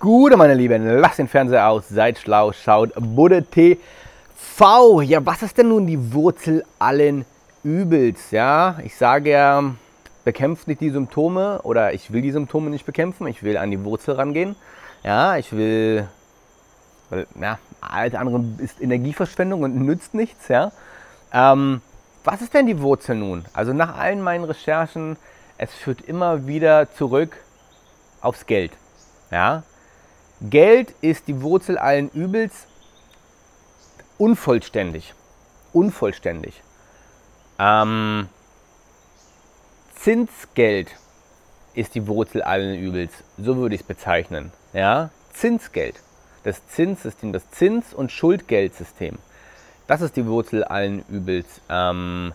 Gute, meine Lieben, lasst den Fernseher aus, seid schlau, schaut Budde TV. Ja, was ist denn nun die Wurzel allen Übels? Ja, ich sage ja, bekämpft nicht die Symptome oder ich will die Symptome nicht bekämpfen, ich will an die Wurzel rangehen. Ja, ich will, weil, ja, alles andere ist Energieverschwendung und nützt nichts, ja. Ähm, was ist denn die Wurzel nun? Also nach allen meinen Recherchen, es führt immer wieder zurück aufs Geld. Ja? Geld ist die Wurzel allen Übels. Unvollständig. Unvollständig. Ähm, Zinsgeld ist die Wurzel allen Übels. So würde ich es bezeichnen. Ja? Zinsgeld. Das Zinssystem, das Zins- und Schuldgeldsystem. Das ist die Wurzel allen Übels. Ähm,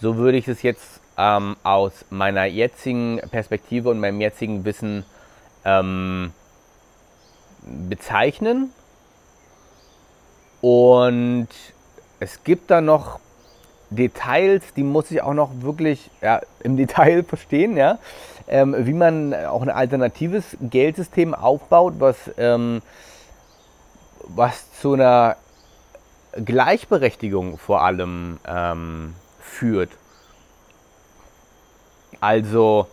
so würde ich es jetzt ähm, aus meiner jetzigen Perspektive und meinem jetzigen Wissen ähm, bezeichnen. Und es gibt da noch Details, die muss ich auch noch wirklich ja, im Detail verstehen, ja? Ähm, wie man auch ein alternatives Geldsystem aufbaut, was, ähm, was zu einer Gleichberechtigung vor allem ähm, führt. Also,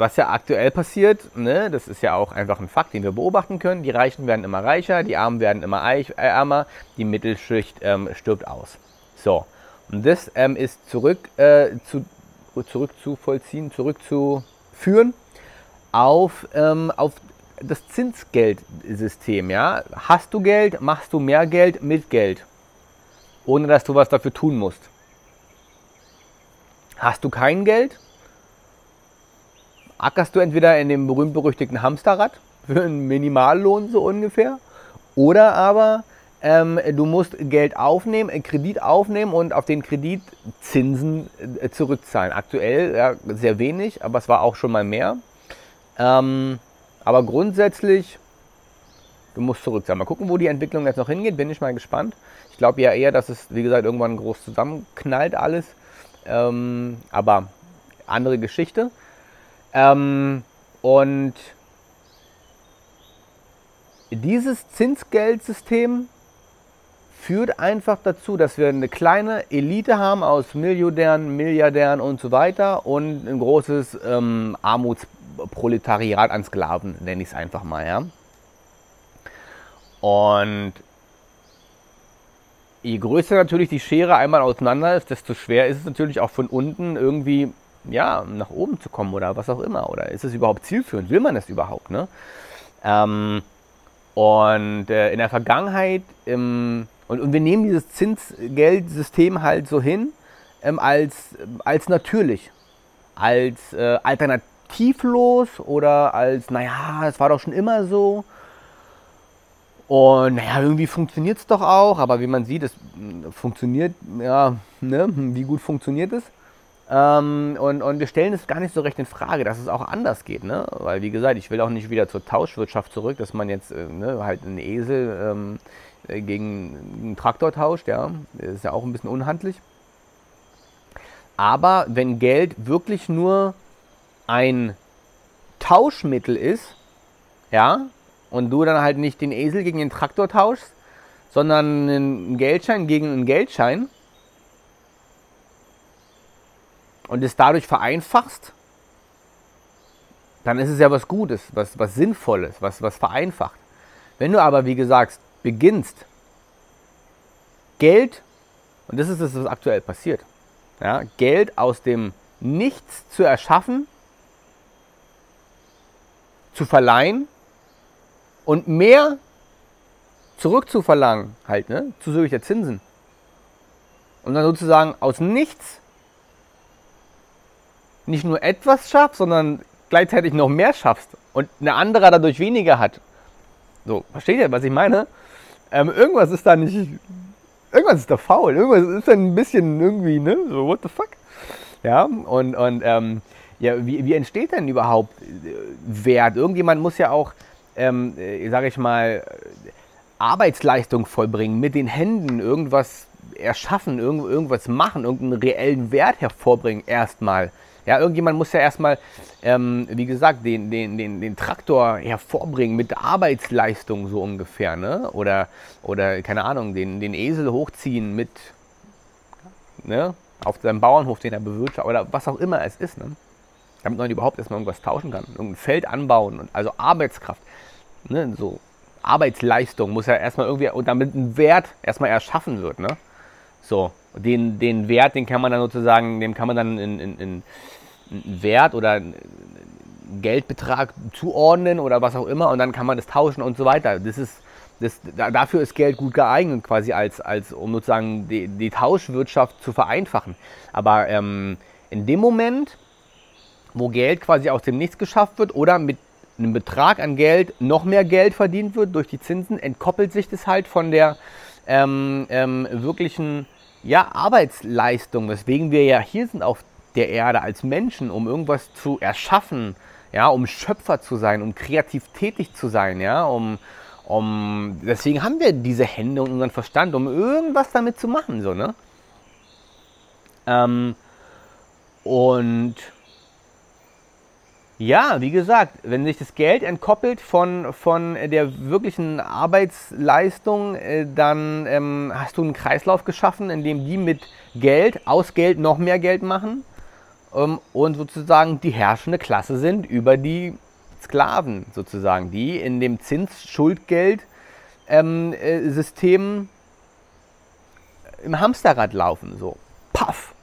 was ja aktuell passiert, ne, das ist ja auch einfach ein Fakt, den wir beobachten können. Die Reichen werden immer reicher, die Armen werden immer ärmer, die Mittelschicht ähm, stirbt aus. So, und das ähm, ist zurück, äh, zu, zurück zu vollziehen, zurückzuführen auf, ähm, auf das Zinsgeldsystem. Ja? Hast du Geld, machst du mehr Geld mit Geld, ohne dass du was dafür tun musst. Hast du kein Geld, ackerst du entweder in dem berühmt-berüchtigten Hamsterrad für einen Minimallohn so ungefähr, oder aber ähm, du musst Geld aufnehmen, einen Kredit aufnehmen und auf den Kredit Zinsen äh, zurückzahlen. Aktuell ja, sehr wenig, aber es war auch schon mal mehr. Ähm, aber grundsätzlich, du musst zurückzahlen. Mal gucken, wo die Entwicklung jetzt noch hingeht, bin ich mal gespannt. Ich glaube ja eher, dass es, wie gesagt, irgendwann groß zusammenknallt alles. Ähm, aber andere Geschichte. Ähm, und dieses Zinsgeldsystem führt einfach dazu, dass wir eine kleine Elite haben aus Millionären, Milliardären und so weiter und ein großes ähm, Armutsproletariat an Sklaven, nenne ich es einfach mal. Ja? Und je größer natürlich die Schere einmal auseinander ist, desto schwer ist es natürlich auch von unten irgendwie ja, nach oben zu kommen oder was auch immer. Oder ist es überhaupt zielführend? Will man das überhaupt? Ne? Ähm, und äh, in der Vergangenheit, im, und, und wir nehmen dieses Zinsgeldsystem halt so hin ähm, als, als natürlich, als äh, alternativlos oder als, naja, es war doch schon immer so. Und naja, irgendwie funktioniert es doch auch, aber wie man sieht, es funktioniert, ja, ne, wie gut funktioniert es? Ähm, und, und wir stellen es gar nicht so recht in Frage, dass es auch anders geht. Ne? Weil, wie gesagt, ich will auch nicht wieder zur Tauschwirtschaft zurück, dass man jetzt äh, ne, halt einen Esel ähm, äh, gegen einen Traktor tauscht. Ja? Das ist ja auch ein bisschen unhandlich. Aber wenn Geld wirklich nur ein Tauschmittel ist, ja, und du dann halt nicht den Esel gegen den Traktor tauschst, sondern einen Geldschein gegen einen Geldschein, und es dadurch vereinfachst, dann ist es ja was Gutes, was, was Sinnvolles, was, was vereinfacht. Wenn du aber, wie gesagt, beginnst, Geld, und das ist das, was aktuell passiert, ja, Geld aus dem Nichts zu erschaffen, zu verleihen und mehr zurückzuverlangen, halt, ne, der Zinsen. Und dann sozusagen aus nichts nicht nur etwas schaffst, sondern gleichzeitig noch mehr schaffst und eine andere dadurch weniger hat. So, versteht ihr, was ich meine? Ähm, irgendwas ist da nicht. Irgendwas ist da faul. Irgendwas ist da ein bisschen irgendwie, ne? So, what the fuck? Ja, und, und ähm, ja, wie, wie entsteht denn überhaupt äh, Wert? Irgendjemand muss ja auch, ähm, äh, sage ich mal, Arbeitsleistung vollbringen, mit den Händen irgendwas erschaffen, irgend, irgendwas machen, irgendeinen reellen Wert hervorbringen, erstmal. Ja, irgendjemand muss ja erstmal, ähm, wie gesagt, den, den, den, den Traktor hervorbringen mit Arbeitsleistung so ungefähr, ne? Oder, oder keine Ahnung, den, den Esel hochziehen mit, ne? Auf seinem Bauernhof, den er bewirtschaftet, oder was auch immer es ist, ne? Damit man überhaupt erstmal irgendwas tauschen kann. Irgendein Feld anbauen, und also Arbeitskraft, ne? So Arbeitsleistung muss ja erstmal irgendwie, und damit ein Wert erstmal erschaffen wird, ne? So, den, den Wert, den kann man dann sozusagen, dem kann man dann in, in, in Wert oder einen Geldbetrag zuordnen oder was auch immer und dann kann man das tauschen und so weiter. Das ist, das, dafür ist Geld gut geeignet, quasi als, als um sozusagen die, die Tauschwirtschaft zu vereinfachen. Aber ähm, in dem Moment, wo Geld quasi aus dem Nichts geschafft wird oder mit einem Betrag an Geld noch mehr Geld verdient wird durch die Zinsen, entkoppelt sich das halt von der ähm, ähm, wirklichen ja, Arbeitsleistung, weswegen wir ja hier sind auf der Erde als Menschen, um irgendwas zu erschaffen, ja, um Schöpfer zu sein, um kreativ tätig zu sein, ja, um, um deswegen haben wir diese Hände und unseren Verstand, um irgendwas damit zu machen, so, ne? Ähm, und ja, wie gesagt, wenn sich das Geld entkoppelt von, von der wirklichen Arbeitsleistung, äh, dann ähm, hast du einen Kreislauf geschaffen, in dem die mit Geld, aus Geld noch mehr Geld machen und sozusagen die herrschende Klasse sind über die Sklaven sozusagen, die in dem Zins-Schuldgeld-System ähm, äh, im Hamsterrad laufen. So, paff.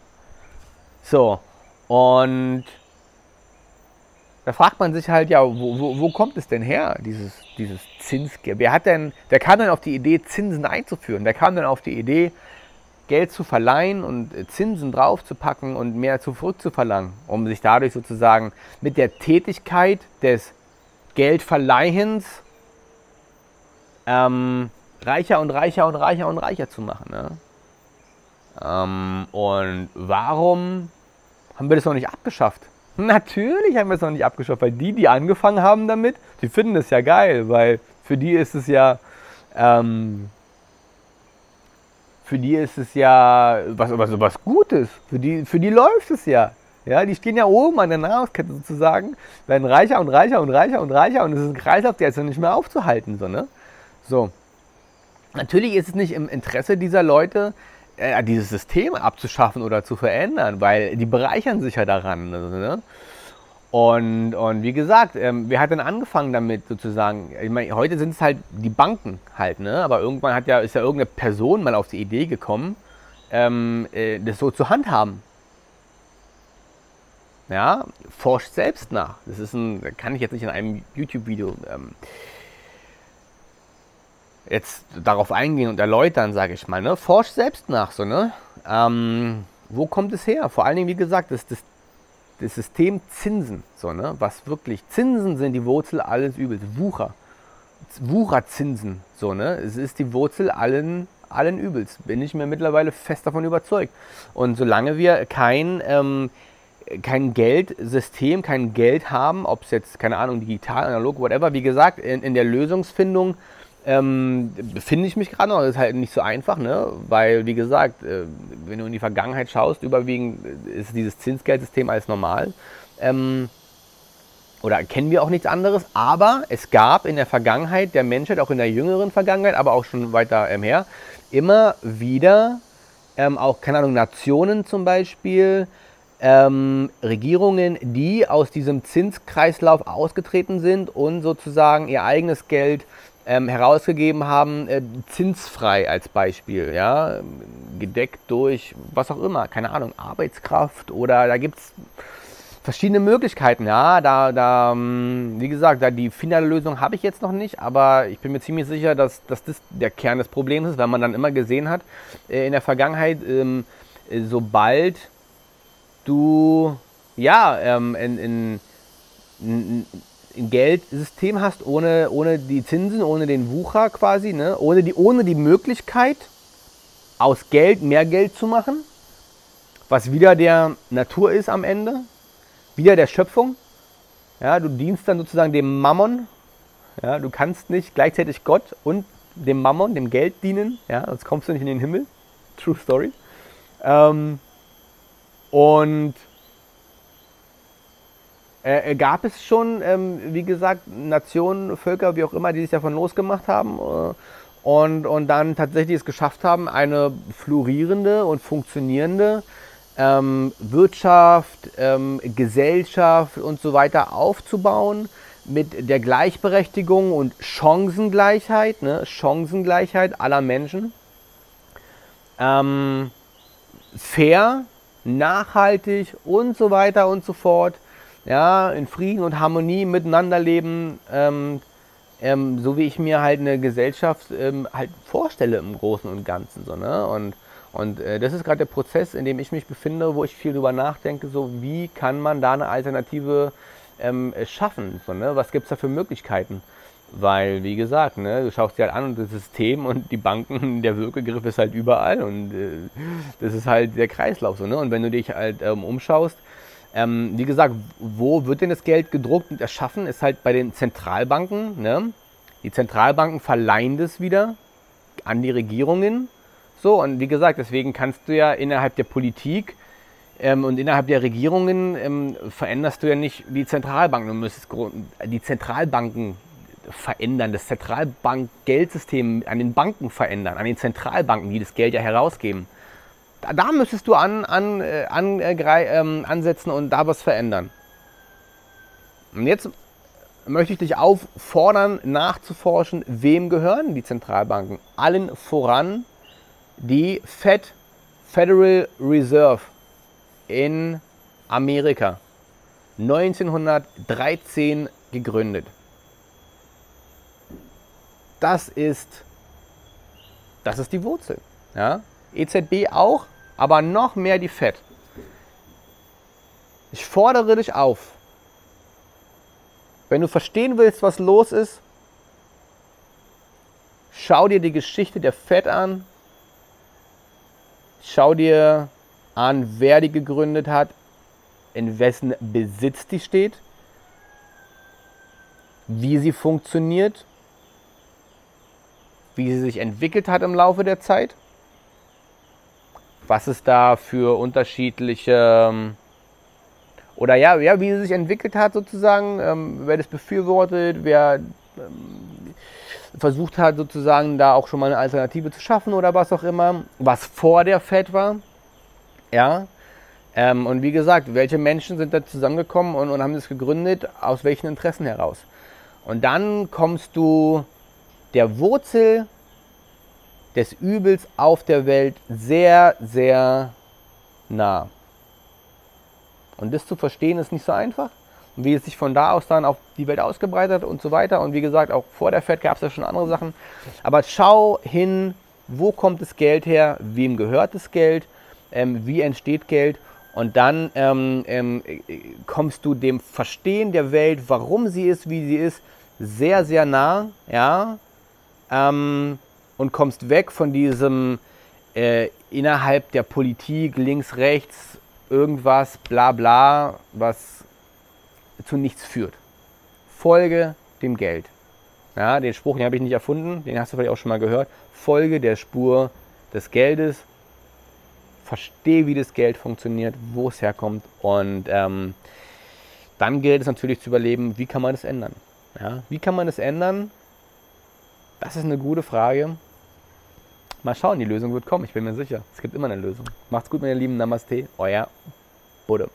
So, und da fragt man sich halt, ja, wo, wo, wo, kommt es denn her, dieses, dieses Zinsgeld? Wer, hat denn, wer kam denn auf die Idee, Zinsen einzuführen? Wer kam denn auf die Idee, Geld zu verleihen und äh, Zinsen draufzupacken und mehr zurückzuverlangen, um sich dadurch sozusagen mit der Tätigkeit des Geldverleihens ähm, reicher und reicher und reicher und reicher zu machen. Ne? Ähm, und warum haben wir das noch nicht abgeschafft? Natürlich haben wir es noch nicht abgeschafft, weil die, die angefangen haben damit, die finden es ja geil, weil für die ist es ja, ähm, für die ist es ja was, was, was Gutes. Für die, für die läuft es ja. Ja, die stehen ja oben an der Nahrungskette sozusagen, werden reicher und reicher und reicher und reicher und es ist ein Kreislauf, der ist ja nicht mehr aufzuhalten. So, ne? so. Natürlich ist es nicht im Interesse dieser Leute, äh, dieses System abzuschaffen oder zu verändern, weil die bereichern sich ja daran. Ne? Und, und wie gesagt, ähm, wer hat denn angefangen damit sozusagen? Ich meine, heute sind es halt die Banken halt, ne? aber irgendwann hat ja, ist ja irgendeine Person mal auf die Idee gekommen, ähm, äh, das so zu handhaben. Ja, forscht selbst nach. Das ist ein, kann ich jetzt nicht in einem YouTube-Video ähm, jetzt darauf eingehen und erläutern, sage ich mal. Ne? Forsch selbst nach, so, ne? Ähm, wo kommt es her? Vor allen Dingen, wie gesagt, das, das, das System Zinsen, so, ne? was wirklich, Zinsen sind die Wurzel alles Übels, Wucher, Wucherzinsen, so, ne? es ist die Wurzel allen, allen Übels, bin ich mir mittlerweile fest davon überzeugt. Und solange wir kein, ähm, kein Geldsystem, kein Geld haben, ob es jetzt, keine Ahnung, digital, analog, whatever, wie gesagt, in, in der Lösungsfindung ähm, befinde ich mich gerade noch. Das ist halt nicht so einfach, ne? weil, wie gesagt, äh, wenn du in die Vergangenheit schaust, überwiegend ist dieses Zinsgeldsystem alles normal. Ähm, oder kennen wir auch nichts anderes, aber es gab in der Vergangenheit der Menschheit, auch in der jüngeren Vergangenheit, aber auch schon weiter ähm, her, immer wieder ähm, auch, keine Ahnung, Nationen zum Beispiel, ähm, Regierungen, die aus diesem Zinskreislauf ausgetreten sind und sozusagen ihr eigenes Geld ähm, herausgegeben haben, äh, zinsfrei als Beispiel, ja, gedeckt durch was auch immer, keine Ahnung, Arbeitskraft oder da gibt es verschiedene Möglichkeiten, ja, da, da, ähm, wie gesagt, da die finale Lösung habe ich jetzt noch nicht, aber ich bin mir ziemlich sicher, dass, dass das der Kern des Problems ist, weil man dann immer gesehen hat, äh, in der Vergangenheit, ähm, äh, sobald du, ja, ähm, in, in, in Geldsystem hast, ohne, ohne die Zinsen, ohne den Wucher quasi, ne? ohne, die, ohne die Möglichkeit, aus Geld mehr Geld zu machen, was wieder der Natur ist am Ende, wieder der Schöpfung. Ja, du dienst dann sozusagen dem Mammon. Ja, du kannst nicht gleichzeitig Gott und dem Mammon, dem Geld dienen, ja, sonst kommst du nicht in den Himmel. True Story. Ähm, und äh, gab es schon, ähm, wie gesagt, Nationen, Völker, wie auch immer, die sich davon losgemacht haben äh, und, und dann tatsächlich es geschafft haben, eine florierende und funktionierende ähm, Wirtschaft, ähm, Gesellschaft und so weiter aufzubauen mit der Gleichberechtigung und Chancengleichheit, ne? Chancengleichheit aller Menschen. Ähm, fair, nachhaltig und so weiter und so fort. Ja, in Frieden und Harmonie miteinander leben, ähm, ähm, so wie ich mir halt eine Gesellschaft ähm, halt vorstelle im Großen und Ganzen. So, ne? Und, und äh, das ist gerade der Prozess, in dem ich mich befinde, wo ich viel drüber nachdenke, so wie kann man da eine Alternative ähm, schaffen? So, ne? Was gibt es da für Möglichkeiten? Weil, wie gesagt, ne, du schaust dir halt an und das System und die Banken, der Wirkegriff ist halt überall und äh, das ist halt der Kreislauf. So, ne? Und wenn du dich halt ähm, umschaust, ähm, wie gesagt, wo wird denn das Geld gedruckt und erschaffen? Ist halt bei den Zentralbanken. Ne? Die Zentralbanken verleihen das wieder an die Regierungen. So, und wie gesagt, deswegen kannst du ja innerhalb der Politik ähm, und innerhalb der Regierungen ähm, veränderst du ja nicht die Zentralbanken. Du müsstest die Zentralbanken verändern, das Zentralbankgeldsystem an den Banken verändern, an den Zentralbanken, die das Geld ja herausgeben. Da, da müsstest du an, an, äh, an, äh, ähm, ansetzen und da was verändern. Und jetzt möchte ich dich auffordern, nachzuforschen, wem gehören die Zentralbanken? Allen voran die Fed, Federal Reserve in Amerika. 1913 gegründet. Das ist, das ist die Wurzel. Ja? EZB auch, aber noch mehr die FED. Ich fordere dich auf, wenn du verstehen willst, was los ist, schau dir die Geschichte der FED an, schau dir an, wer die gegründet hat, in wessen Besitz die steht, wie sie funktioniert, wie sie sich entwickelt hat im Laufe der Zeit, was es da für unterschiedliche ähm, oder ja, ja, wie sie sich entwickelt hat sozusagen, ähm, wer das befürwortet, wer ähm, versucht hat sozusagen da auch schon mal eine Alternative zu schaffen oder was auch immer, was vor der Fed war. Ja. Ähm, und wie gesagt, welche Menschen sind da zusammengekommen und, und haben das gegründet, aus welchen Interessen heraus. Und dann kommst du der Wurzel des Übels auf der Welt sehr, sehr nah. Und das zu verstehen ist nicht so einfach. Und wie es sich von da aus dann auf die Welt ausgebreitet und so weiter. Und wie gesagt, auch vor der Fed gab es ja schon andere Sachen. Aber schau hin, wo kommt das Geld her, wem gehört das Geld ähm, wie entsteht Geld. Und dann ähm, ähm, kommst du dem Verstehen der Welt, warum sie ist, wie sie ist, sehr, sehr nah. Ja? Ähm, und kommst weg von diesem äh, innerhalb der Politik, links, rechts, irgendwas, bla bla, was zu nichts führt. Folge dem Geld. Ja, den Spruch, den habe ich nicht erfunden, den hast du vielleicht auch schon mal gehört. Folge der Spur des Geldes verstehe, wie das Geld funktioniert, wo es herkommt und ähm, dann gilt es natürlich zu überleben, wie kann man das ändern. Ja? Wie kann man das ändern? Das ist eine gute Frage. Mal schauen, die Lösung wird kommen, ich bin mir sicher. Es gibt immer eine Lösung. Macht's gut, meine Lieben. Namaste, euer Buddha.